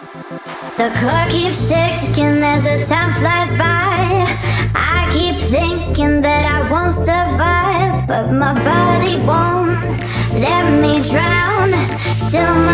The clock keeps ticking as the time flies by. I keep thinking that I won't survive, but my body won't let me drown. Still.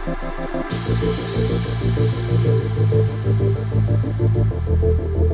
Thank you.